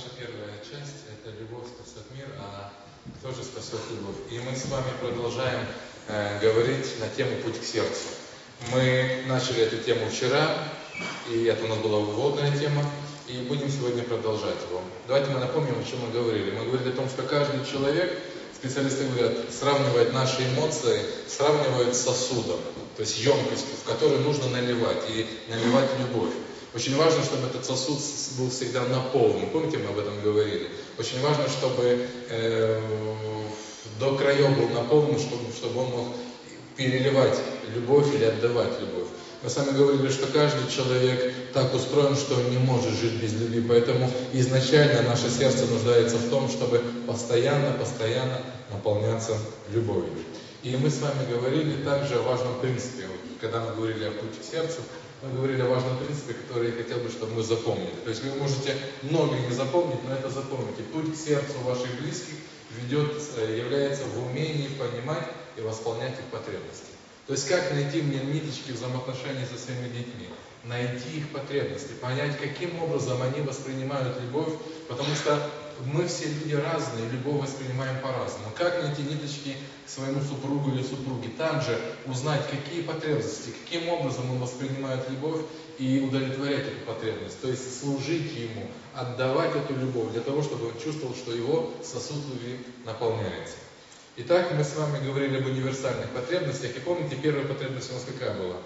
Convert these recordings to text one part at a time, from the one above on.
наша первая часть – это «Любовь спасет мир», а кто же спасет любовь? И мы с вами продолжаем э, говорить на тему «Путь к сердцу». Мы начали эту тему вчера, и это у нас была вводная тема, и будем сегодня продолжать его. Давайте мы напомним, о чем мы говорили. Мы говорили о том, что каждый человек, специалисты говорят, сравнивает наши эмоции, сравнивает с сосудом, то есть емкостью, в которую нужно наливать, и наливать любовь. Очень важно, чтобы этот сосуд был всегда наполнен. Помните, мы об этом говорили? Очень важно, чтобы э, до краев был наполнен, чтобы, чтобы он мог переливать любовь или отдавать любовь. Мы с вами говорили, что каждый человек так устроен, что он не может жить без любви. Поэтому изначально наше сердце нуждается в том, чтобы постоянно, постоянно наполняться любовью. И мы с вами говорили также о важном принципе. Когда мы говорили о пути к сердцу, мы говорили о важном принципе, который я хотел бы, чтобы мы запомнили. То есть вы можете многое не запомнить, но это запомните. Путь к сердцу ваших близких ведет, э, является в умении понимать и восполнять их потребности. То есть как найти мне ниточки взаимоотношений со своими детьми? Найти их потребности, понять, каким образом они воспринимают любовь, потому что мы все люди разные, любовь воспринимаем по-разному. Как найти ниточки своему супругу или супруге? Там же узнать, какие потребности, каким образом он воспринимает любовь и удовлетворять эту потребность. То есть служить ему, отдавать эту любовь для того, чтобы он чувствовал, что его сосуд любви наполняется. Итак, мы с вами говорили об универсальных потребностях. И помните, первая потребность у нас какая была?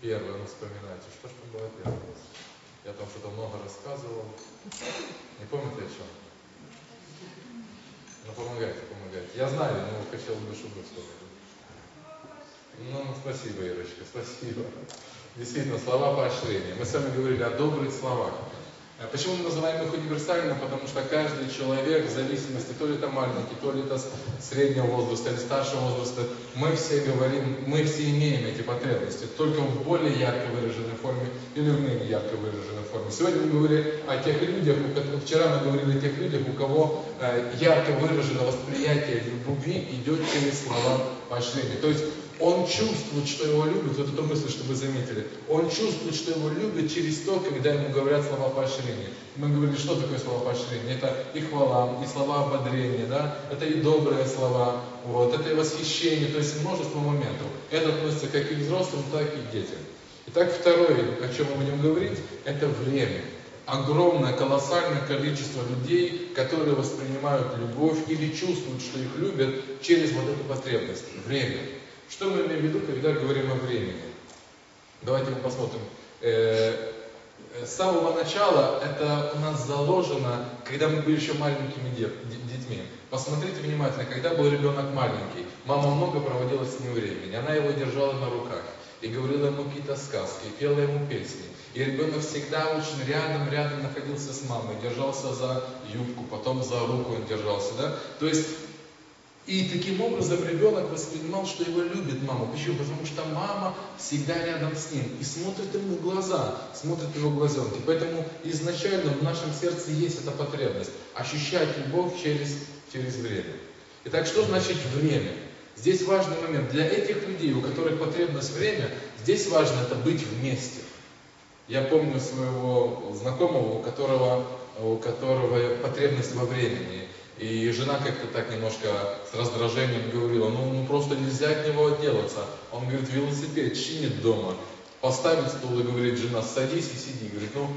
Первая, ну вспоминайте, что же была первая? Я там что-то много рассказывал. Не помните о чем? Ну помогайте, помогайте. Я знаю, но хотел бы, чтобы вы вспомнили. Ну, спасибо, Ирочка, спасибо. Действительно, слова поощрения. Мы с вами говорили о добрых словах. А почему мы называем их универсальным? Потому что каждый человек, в зависимости, то ли это маленький, то ли это среднего возраста или старшего возраста, мы все говорим, мы все имеем эти потребности, только в более ярко выраженной форме или в менее ярко выраженной форме. Сегодня мы говорили о тех людях, вчера мы говорили о тех людях, у кого э, ярко выражено восприятие любви идет через слова поощрения. То есть он чувствует, что его любят, вот эту мысль, что вы заметили. Он чувствует, что его любят через то, когда ему говорят слова поощрения. Мы говорили, что такое слова поощрения? Это и хвала, и слова ободрения, да? это и добрые слова, вот, это и восхищение, то есть множество моментов. Это относится как и к взрослым, так и к детям. Итак, второе, о чем мы будем говорить, это время. Огромное, колоссальное количество людей, которые воспринимают любовь или чувствуют, что их любят через вот эту потребность. Время. Что мы имеем в виду, когда говорим о времени? Давайте мы посмотрим. Э, э, с самого начала это у нас заложено, когда мы были еще маленькими детьми. Посмотрите внимательно, когда был ребенок маленький, мама много проводила с ним времени, она его держала на руках и говорила ему какие-то сказки, и пела ему песни. И ребенок всегда очень рядом-рядом находился с мамой, держался за юбку, потом за руку он держался. Да? То есть и таким образом ребенок воспринимал, что его любит мама. Почему? Потому что мама всегда рядом с ним и смотрит ему в глаза, смотрит его глазенки. Поэтому изначально в нашем сердце есть эта потребность ощущать любовь через, через время. Итак, что значит время? Здесь важный момент. Для этих людей, у которых потребность время, здесь важно это быть вместе. Я помню своего знакомого, у которого, у которого потребность во времени. И жена как-то так немножко с раздражением говорила, ну, ну просто нельзя от него отделаться. Он говорит, велосипед чинит дома. Поставит стул и говорит, жена, садись и сиди. Говорит, ну,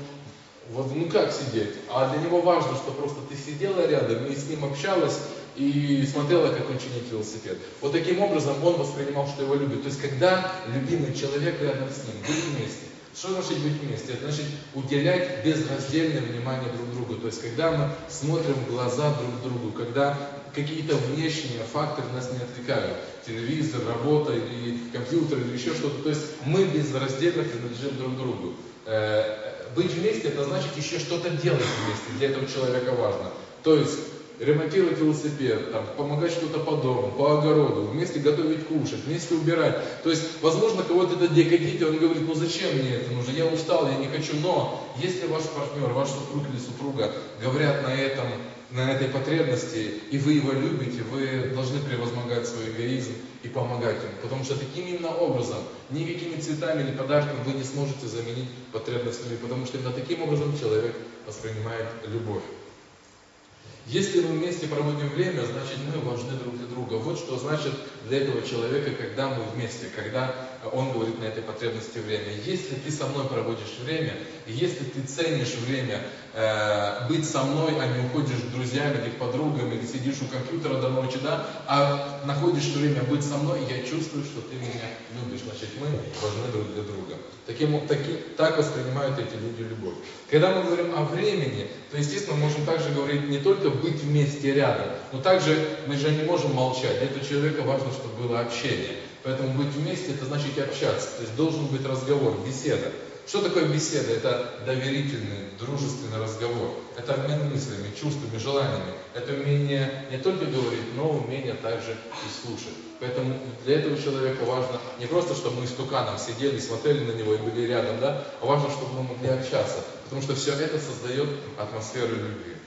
вот ну как сидеть? А для него важно, что просто ты сидела рядом и с ним общалась, и смотрела, как он чинит велосипед. Вот таким образом он воспринимал, что его любят. То есть, когда любимый человек рядом с ним, быть вместе. Что значит быть вместе? Это значит уделять безраздельное внимание друг другу. То есть, когда мы смотрим в глаза друг другу, когда какие-то внешние факторы нас не отвлекают, телевизор, работа или компьютер или еще что-то, то есть мы безраздельно принадлежим друг другу. Э, быть вместе, это значит еще что-то делать вместе, для этого человека важно. То есть ремонтировать велосипед, там, помогать что-то по дому, по огороду, вместе готовить кушать, вместе убирать. То есть, возможно, кого-то это декадит, он говорит, ну зачем мне это нужно, я устал, я не хочу. Но если ваш партнер, ваш супруг или супруга говорят на этом на этой потребности, и вы его любите, вы должны превозмогать свой эгоизм и помогать ему. Потому что таким именно образом, никакими цветами или подарками вы не сможете заменить потребность любви, потому что именно таким образом человек воспринимает любовь. Если мы вместе проводим время, значит мы важны друг для друга. Вот что значит для этого человека, когда мы вместе, когда он говорит на этой потребности время. Если ты со мной проводишь время, если ты ценишь время э, быть со мной, а не уходишь с друзьями или подругами, или сидишь у компьютера до ночи, да, а находишь время быть со мной, я чувствую, что ты меня любишь. Значит, мы важны друг для друга. Таким, таки, так воспринимают эти люди любовь. Когда мы говорим о времени, то, естественно, мы можем также говорить не только быть вместе рядом, но также мы же не можем молчать. Для этого человека важно, чтобы было общение. Поэтому быть вместе, это значит общаться. То есть должен быть разговор, беседа. Что такое беседа? Это доверительный, дружественный разговор. Это обмен мыслями, чувствами, желаниями. Это умение не только говорить, но умение также и слушать. Поэтому для этого человека важно не просто, чтобы мы с туканом сидели, смотрели на него и были рядом, да, а важно, чтобы мы могли общаться. Потому что все это создает атмосферу любви.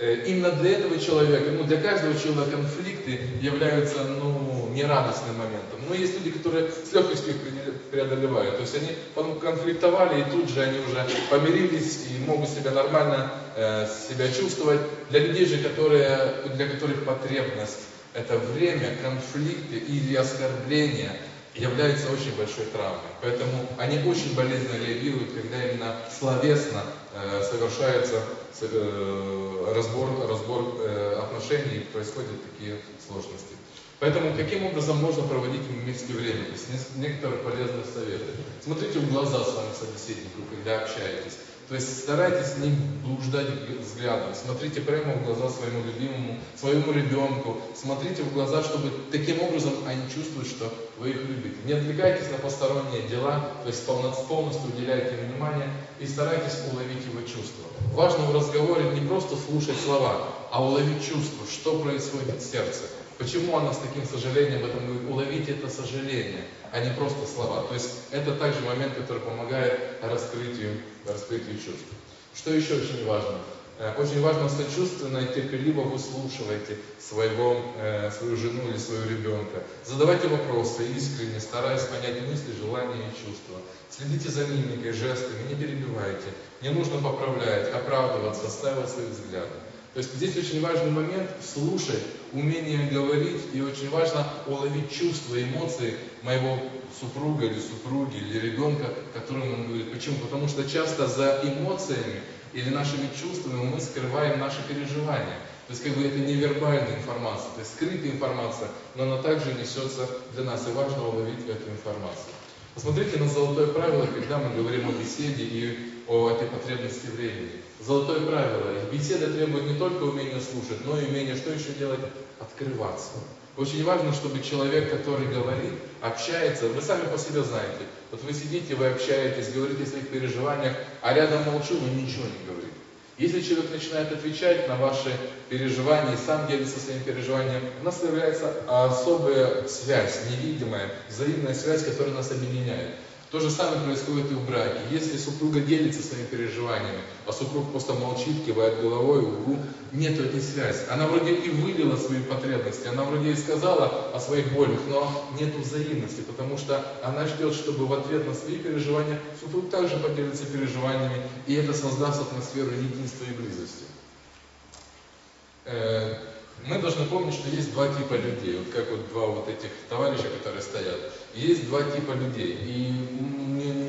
Э, именно для этого человека, ну для каждого человека конфликты являются ну, нерадостным моментом. Но есть люди, которые с легкостью их преодолевают. То есть они конфликтовали, и тут же они уже помирились и могут себя нормально э, себя чувствовать. Для людей же, которые, для которых потребность это время, конфликты или оскорбления являются очень большой травмой. Поэтому они очень болезненно реагируют, когда именно словесно э, совершается Э, разбор, разбор э, отношений и происходят такие сложности. Поэтому каким образом можно проводить вместе время? Есть некоторые полезные советы. Смотрите в глаза своему собеседнику, когда общаетесь. То есть старайтесь не блуждать взглядом, смотрите прямо в глаза своему любимому, своему ребенку, смотрите в глаза, чтобы таким образом они чувствуют, что вы их любите. Не отвлекайтесь на посторонние дела, то есть полностью уделяйте им внимание и старайтесь уловить его чувства. Важно в разговоре не просто слушать слова, а уловить чувства, что происходит в сердце. Почему она с таким сожалением об этом говорит? Уловить это сожаление, а не просто слова. То есть это также момент, который помогает раскрытию, раскрытию чувств. Что еще очень важно? Э, очень важно сочувственно и терпеливо выслушивайте своего, э, свою жену или своего ребенка. Задавайте вопросы искренне, стараясь понять мысли, желания и чувства. Следите за мимикой, жестами, не перебивайте. Не нужно поправлять, оправдываться, отстаивать свои взгляды. То есть здесь очень важный момент слушать, умение говорить, и очень важно уловить чувства, эмоции моего супруга или супруги или ребенка, которому он говорит. Почему? Потому что часто за эмоциями или нашими чувствами мы скрываем наши переживания. То есть как бы это невербальная информация, то есть скрытая информация, но она также несется для нас, и важно уловить эту информацию. Посмотрите на золотое правило, когда мы говорим о беседе и о этой потребности времени. Золотое правило. Беседа требует не только умения слушать, но и умения что еще делать? Открываться. Очень важно, чтобы человек, который говорит, общается, вы сами по себе знаете. Вот вы сидите, вы общаетесь, говорите о своих переживаниях, а рядом молчу, вы ничего не говорите. Если человек начинает отвечать на ваши переживания и сам делится своими переживаниями, у нас появляется особая связь, невидимая, взаимная связь, которая нас объединяет. То же самое происходит и в браке. Если супруга делится своими переживаниями, а супруг просто молчит, кивает головой, угу, нет этой связи. Она вроде и вылила свои потребности, она вроде и сказала о своих болях, но нет взаимности, потому что она ждет, чтобы в ответ на свои переживания супруг также поделится переживаниями, и это создаст атмосферу единства и близости. Э, мы должны помнить, что есть два типа людей. Вот как вот два вот этих товарища, которые стоят. Есть два типа людей. И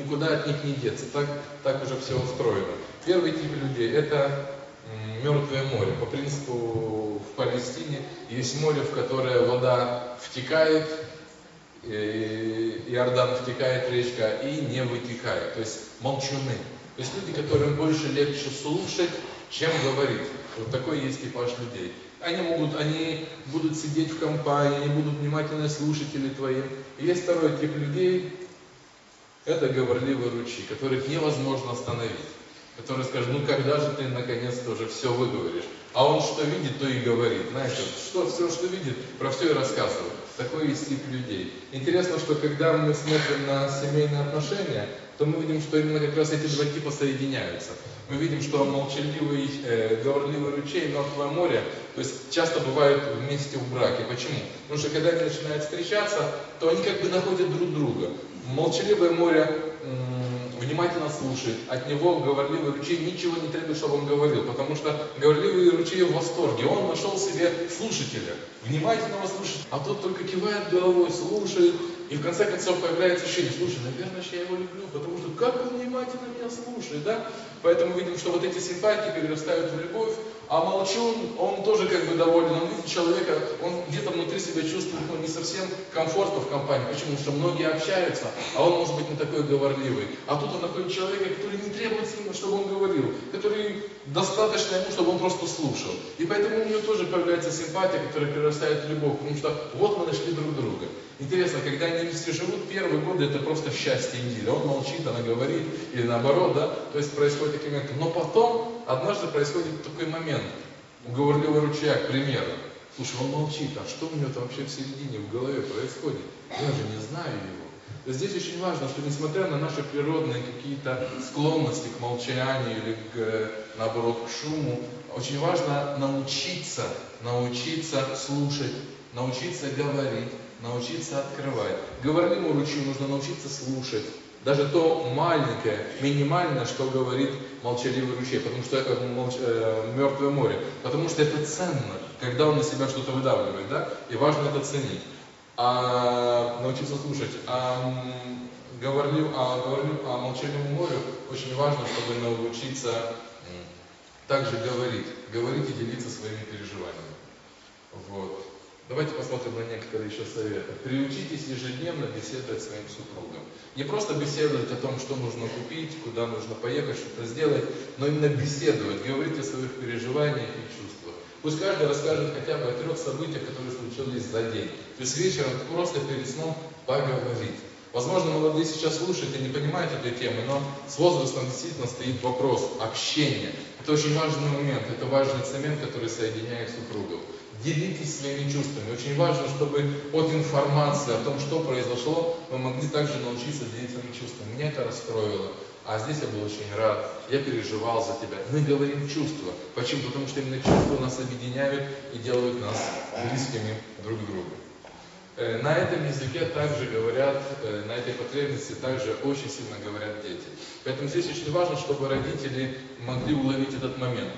никуда от них не деться. Так, так уже все устроено. Первый тип людей – это мертвое море. По принципу в Палестине есть море, в которое вода втекает, Иордан втекает речка и не вытекает. То есть молчуны. То есть люди, которым больше легче слушать, чем говорить. Вот такой есть типаж людей. Они могут, они будут сидеть в компании, они будут внимательно слушатели твои. И есть второй тип людей, это говорливые ручьи, которых невозможно остановить. Который скажет, ну когда же ты наконец-то уже все выговоришь? А он что видит, то и говорит. Знаете, что, все, что видит, про все и рассказывает. Такой есть тип людей. Интересно, что когда мы смотрим на семейные отношения, то мы видим, что именно как раз эти два типа соединяются. Мы видим, что молчаливый, э, говорливый ручей, мертвое море, то есть часто бывают вместе в браке. Почему? Потому что когда они начинают встречаться, то они как бы находят друг друга. Молчаливое море внимательно слушает, от него говорливый ручей ничего не требует, чтобы он говорил, потому что говорливый ручей в восторге, он нашел себе слушателя, внимательного слушателя, а тот только кивает головой, слушает, и в конце концов появляется ощущение, слушай, наверное, я его люблю, потому что как он внимательно меня слушает, да? Поэтому видим, что вот эти симпатии перерастают в любовь, а молчун, он тоже как бы доволен, он видит человека, он где-то внутри себя чувствует ну, не совсем комфортно в компании. Почему? Потому что многие общаются, а он может быть не такой говорливый. А тут он находит человека, который не требует сильно, чтобы он говорил, который достаточно ему, чтобы он просто слушал. И поэтому у него тоже появляется симпатия, которая перерастает в любовь, потому что вот мы нашли друг друга. Интересно, когда они вместе живут, первые годы это просто счастье недели. Он молчит, она говорит, или наоборот, да, то есть происходит такие моменты. Но потом однажды происходит такой момент. У говорливого ручья, к примеру. Слушай, он молчит, а что у него там вообще в середине, в голове происходит? Я же не знаю его. Здесь очень важно, что несмотря на наши природные какие-то склонности к молчанию или к, наоборот к шуму, очень важно научиться, научиться слушать, научиться говорить, научиться открывать. Говорливому ручью нужно научиться слушать, даже то маленькое, минимальное, что говорит молчаливый ручей, потому что это молч... э, мертвое море, потому что это ценно, когда он на себя что-то выдавливает, да, и важно это ценить. А научиться слушать. А говорлю, а говорлю о молчаливом море очень важно, чтобы научиться также говорить, говорить и делиться своими переживаниями. Вот. Давайте посмотрим на некоторые еще советы. Приучитесь ежедневно беседовать с своим супругом. Не просто беседовать о том, что нужно купить, куда нужно поехать, что-то сделать, но именно беседовать, говорить о своих переживаниях и чувствах. Пусть каждый расскажет хотя бы о трех событиях, которые случились за день. То есть вечером просто перед сном поговорить. Возможно, молодые сейчас слушают и не понимают этой темы, но с возрастом действительно стоит вопрос общения. Это очень важный момент, это важный цемент, который соединяет супругов делитесь своими чувствами. Очень важно, чтобы от информации о том, что произошло, вы могли также научиться делиться своими чувствами. Меня это расстроило, а здесь я был очень рад, я переживал за тебя. Мы говорим чувства. Почему? Потому что именно чувства нас объединяют и делают нас близкими друг к другу. Э, на этом языке также говорят, э, на этой потребности также очень сильно говорят дети. Поэтому здесь очень важно, чтобы родители могли уловить этот момент.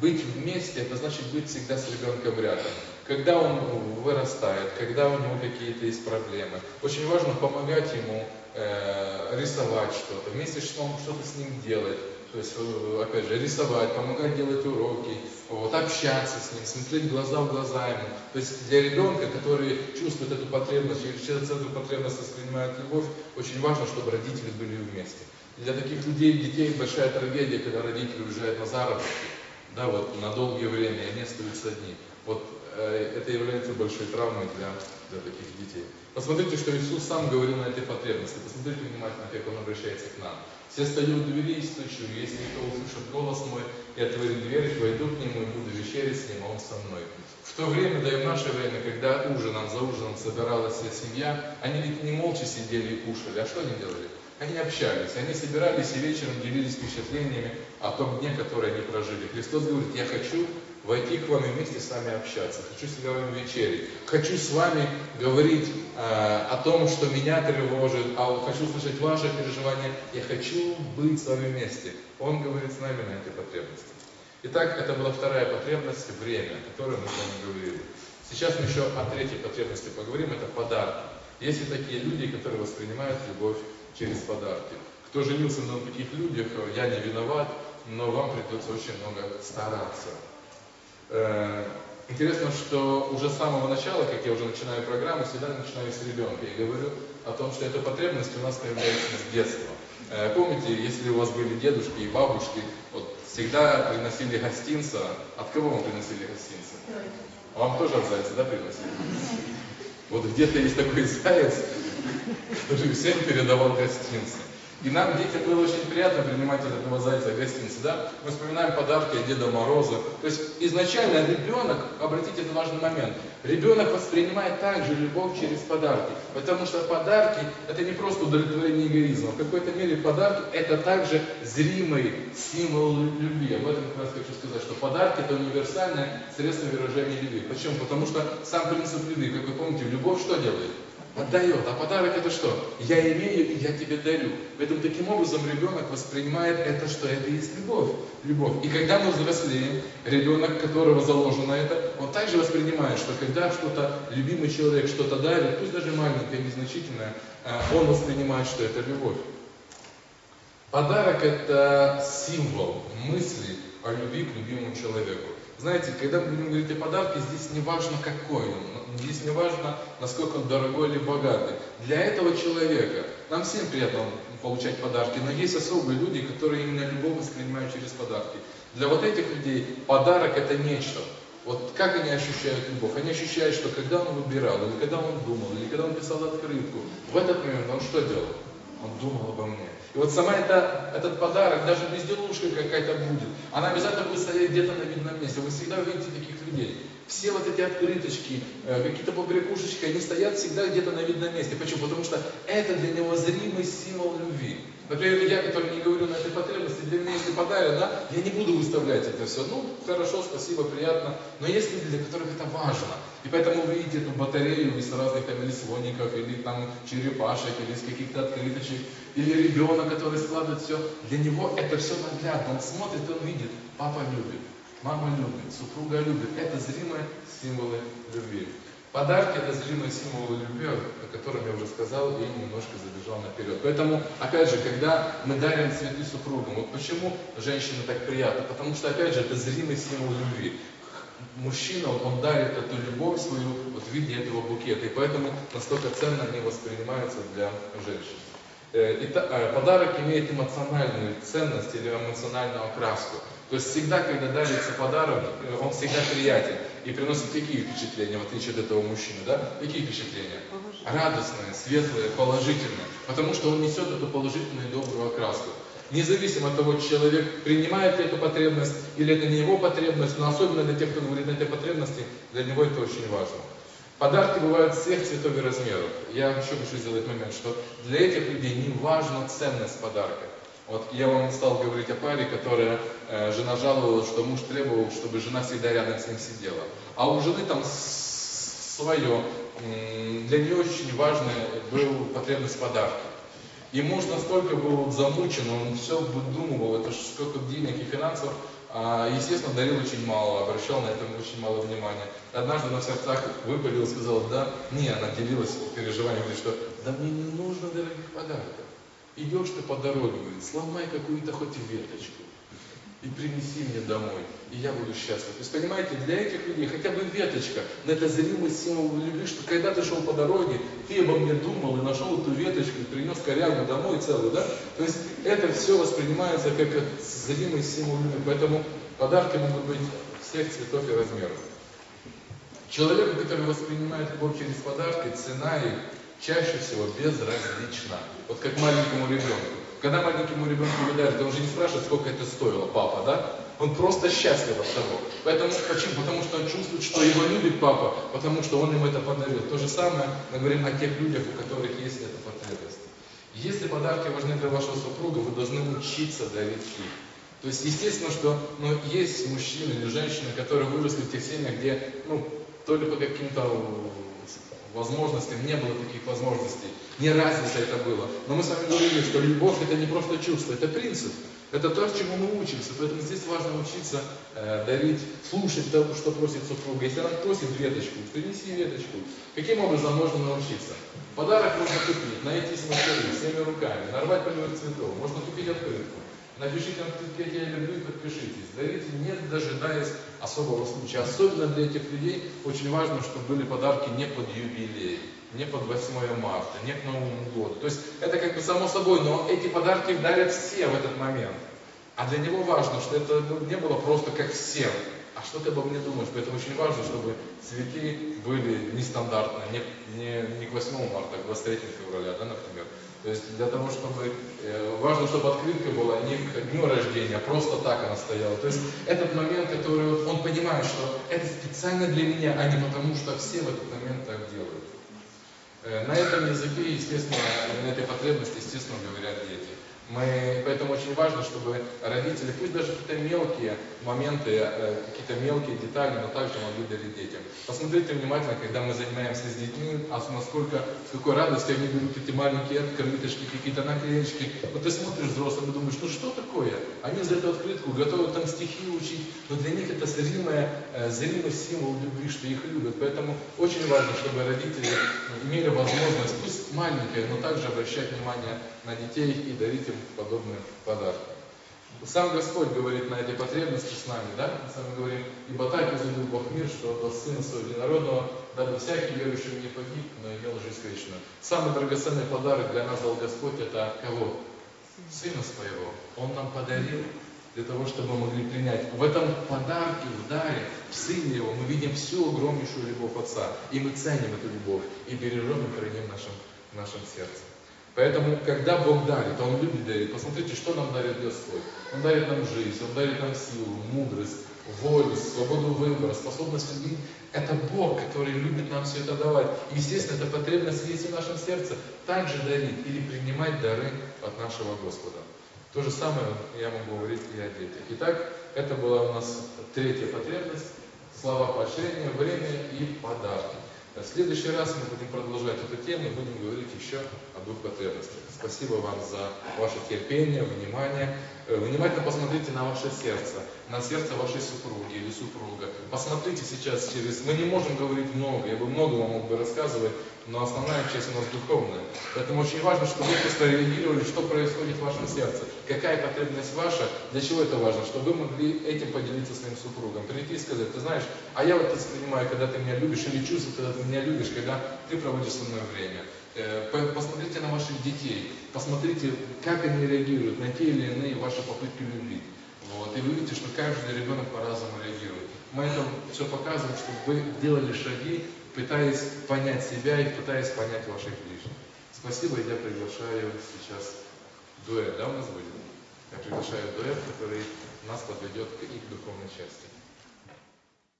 Быть вместе, это значит быть всегда с ребенком рядом. Когда он вырастает, когда у него какие-то есть проблемы, очень важно помогать ему э, рисовать что-то, вместе что-то с ним делать. То есть, э, опять же, рисовать, помогать делать уроки, вот, общаться с ним, смотреть глаза в глаза ему. То есть для ребенка, который чувствует эту потребность, через эту потребность воспринимает любовь, очень важно, чтобы родители были вместе. Для таких людей, детей большая трагедия, когда родители уезжают на заработки да, вот на долгое время, и они остаются одни. Вот это является большой травмой для, для таких детей. Посмотрите, что Иисус сам говорил на этой потребности. Посмотрите внимательно, как Он обращается к нам. Все стою у двери и стучу. Если кто услышит голос мой и отворит дверь, войду к нему и буду вечерить с ним, а он со мной. В то время, да и в наше время, когда ужином, за ужином собиралась вся семья, они ведь не молча сидели и кушали. А что они делали? Они общались, они собирались и вечером делились впечатлениями о том дне, который они прожили. Христос говорит, я хочу войти к вам и вместе с вами общаться, хочу с вами вечерить, хочу с вами говорить э, о том, что меня тревожит, а хочу слышать ваши переживания, я хочу быть с вами вместе. Он говорит с нами на этой потребности. Итак, это была вторая потребность, время, о которой мы с вами говорили. Сейчас мы еще о третьей потребности поговорим, это подарки. Есть и такие люди, которые воспринимают любовь через подарки. Кто женился на таких людях, я не виноват, но вам придется очень много стараться. Э, интересно, что уже с самого начала, как я уже начинаю программу, всегда начинаю с ребенка и говорю о том, что эта потребность у нас появляется с детства. Э, помните, если у вас были дедушки и бабушки, вот всегда приносили гостинца. От кого вам приносили гостинца? Вам тоже от зайца, да, приносили? Вот где-то есть такой заяц, который всем передавал гостинцы. И нам, детям, было очень приятно принимать от этого зайца гостинцы, да? Мы вспоминаем подарки от Деда Мороза. То есть изначально ребенок, обратите, это важный момент, Ребенок воспринимает также любовь через подарки, потому что подарки это не просто удовлетворение эгоизма. В какой-то мере подарки это также зримый символ любви. Об этом как раз хочу сказать, что подарки это универсальное средство выражения любви. Почему? Потому что сам принцип любви, как вы помните, любовь что делает? Отдает. А подарок это что? Я имею и я тебе дарю. Поэтому таким образом ребенок воспринимает это, что это есть любовь. любовь. И когда мы взрослеем, ребенок, которого заложено это, он также воспринимает, что когда что-то, любимый человек что-то дарит, пусть даже маленькое, незначительное, а, он воспринимает, что это любовь. Подарок это символ мысли о любви к любимому человеку. Знаете, когда мы будем говорить о подарке, здесь не важно какой он, здесь не важно, насколько он дорогой или богатый. Для этого человека, нам всем приятно получать подарки, но есть особые люди, которые именно любовь воспринимают через подарки. Для вот этих людей подарок это нечто. Вот как они ощущают любовь? Они ощущают, что когда он выбирал, или когда он думал, или когда он писал открытку, в этот момент он что делал? Он думал обо мне. И вот сама это, этот подарок, даже безделушка какая-то будет, она обязательно будет стоять где-то на видном месте. Вы всегда увидите таких людей. Все вот эти открыточки, э, какие-то побрякушечки, они стоят всегда где-то на видном месте. Почему? Потому что это для него зримый символ любви. Например, я, который не говорю на этой потребности, для меня если подарят, да, я не буду выставлять это все. Ну, хорошо, спасибо, приятно. Но есть люди, для которых это важно. И поэтому вы видите эту батарею из разных там или слоников, или там черепашек, или из каких-то открыточек, или ребенок, который складывает все. Для него это все наглядно. Он смотрит, он видит, папа любит, мама любит, супруга любит. Это зримые символы любви. Подарки это зримые символы любви, о котором я уже сказал и немножко забежал наперед. Поэтому, опять же, когда мы дарим цветы супругам, вот почему женщине так приятно? Потому что, опять же, это зримый символ любви мужчина, он дарит эту любовь свою вот в виде этого букета. И поэтому настолько ценно они воспринимаются для женщин. Э, и э, подарок имеет эмоциональную ценность или эмоциональную окраску. То есть всегда, когда дарится подарок, э, он всегда приятен и приносит какие впечатления, в отличие от этого мужчины, да? Какие впечатления? Радостные, светлые, положительные. Потому что он несет эту положительную и добрую окраску. Независимо от того, человек принимает ли эту потребность или это не его потребность, но особенно для тех, кто говорит на этой потребности, для него это очень важно. Подарки бывают всех цветов и размеров. Я еще хочу сделать момент, что для этих людей не важна ценность подарка. Вот я вам стал говорить о паре, которая, э, жена жаловалась, что муж требовал, чтобы жена всегда рядом с ним сидела. А у жены там свое. Для нее очень важной был потребность подарка. И муж настолько был замучен, он все выдумывал, это сколько денег и финансов, а, естественно, дарил очень мало, обращал на это очень мало внимания. Однажды на сердцах выпалил, сказал, да, не, она делилась переживанием, говорит, что да мне не нужно дорогих подарков. Идешь ты по дороге, говорит, сломай какую-то хоть веточку и принеси мне домой, и я буду счастлив. То есть, понимаете, для этих людей хотя бы веточка, но это зримый символ любви, что когда ты шел по дороге, ты обо мне думал и нашел эту веточку, и принес корягу домой целую, да? То есть, это все воспринимается как зримый символ любви, поэтому подарки могут быть всех цветов и размеров. Человеку, который воспринимает любовь через подарки, цена их чаще всего безразлична. Вот как маленькому ребенку. Когда маленькому ребенку вы дарите, он же не спрашивает, сколько это стоило, папа, да? Он просто счастлив от того. Поэтому, почему? Потому что он чувствует, что его любит папа, потому что он им это подарил. То же самое мы говорим о тех людях, у которых есть эта потребность. Если подарки важны для вашего супруга, вы должны учиться дарить их. То есть, естественно, что ну, есть мужчины или женщины, которые выросли в тех семьях, где ну, то ли по каким-то возможностям, не было таких возможностей, не разница это было. Но мы с вами говорили, что любовь это не просто чувство, это принцип. Это то, чему мы учимся. Поэтому здесь важно учиться э, дарить, слушать то, что просит супруга. Если она просит веточку, принеси веточку. Каким образом можно научиться? Подарок можно купить, найти с всеми руками, нарвать полевых цветов, можно купить открытку. Напишите открытки «Я люблю» и подпишитесь. Дарите, не дожидаясь особого случая. Особенно для этих людей очень важно, чтобы были подарки не под юбилей, не под 8 марта, не к Новому году. То есть это как бы само собой, но эти подарки дарят все в этот момент. А для него важно, что это ну, не было просто как всем. А что ты обо мне думаешь? Поэтому очень важно, чтобы цветы были нестандартные, не, не, не к 8 марта, а к 23 февраля, да, например. То есть для того, чтобы э, важно, чтобы открытка была не к дню рождения, а просто так она стояла. То есть этот момент, который вот, он понимает, что это специально для меня, а не потому, что все в этот момент так делают. Э, на этом языке, естественно, на этой потребности, естественно, говорят дети. Мы, поэтому очень важно, чтобы родители, пусть даже какие-то мелкие моменты, э, какие-то мелкие детали, но также могли дарить детям. Посмотрите внимательно, когда мы занимаемся с детьми, а насколько, с какой радостью они берут эти маленькие открыточки, какие-то наклеечки. Вот ты смотришь взрослым и думаешь, ну что такое? Они за эту открытку готовы там стихи учить, но для них это зримое, э, зримый символ любви, что их любят. Поэтому очень важно, чтобы родители имели возможность, пусть маленькие, но также обращать внимание на детей и дарить им подобные подарки. Сам Господь говорит на эти потребности с нами, да? Мы с вами говорим, ибо так излюбил Бог мир, что отдал Сына Своего Единородного, дабы всякий верующий не погиб, но имел жизнь вечную. Самый драгоценный подарок для нас дал Господь, это кого? Сына Своего. Он нам подарил для того, чтобы мы могли принять. В этом подарке, в даре, в Сыне Его мы видим всю огромнейшую любовь Отца. И мы ценим эту любовь, и бережем и храним в нашем, в нашем сердце. Поэтому, когда Бог дарит, Он любит дарить. Посмотрите, что нам дарит Господь. Он дарит нам жизнь, Он дарит нам силу, мудрость, волю, свободу выбора, способность любить. Это Бог, который любит нам все это давать. Естественно, эта потребность есть в нашем сердце. Также дарить или принимать дары от нашего Господа. То же самое я могу говорить и о детях. Итак, это была у нас третья потребность. Слова поощрения, время и подарки. В следующий раз мы будем продолжать эту тему и будем говорить еще о двух потребностях. Спасибо вам за ваше терпение, внимание. Э, внимательно посмотрите на ваше сердце, на сердце вашей супруги или супруга. Посмотрите сейчас через... Мы не можем говорить много, я бы много вам мог бы рассказывать, но основная часть у нас духовная. Поэтому очень важно, чтобы вы просто реагировали, что происходит в вашем сердце, какая потребность ваша, для чего это важно, чтобы вы могли этим поделиться своим супругом. Прийти и сказать, ты знаешь, а я вот воспринимаю, когда ты меня любишь, или чувствую, когда ты меня любишь, когда ты проводишь со мной время. Э, посмотрите на ваших детей, посмотрите, как они реагируют на те или иные ваши попытки любить. Вот, и вы видите, что каждый ребенок по-разному реагирует. Мы это все показываем, чтобы вы делали шаги, пытаясь понять себя и пытаясь понять ваших ближних. Спасибо, я приглашаю сейчас дуэт, да, у нас будет? Я приглашаю дуэт, который нас подведет к их духовной части.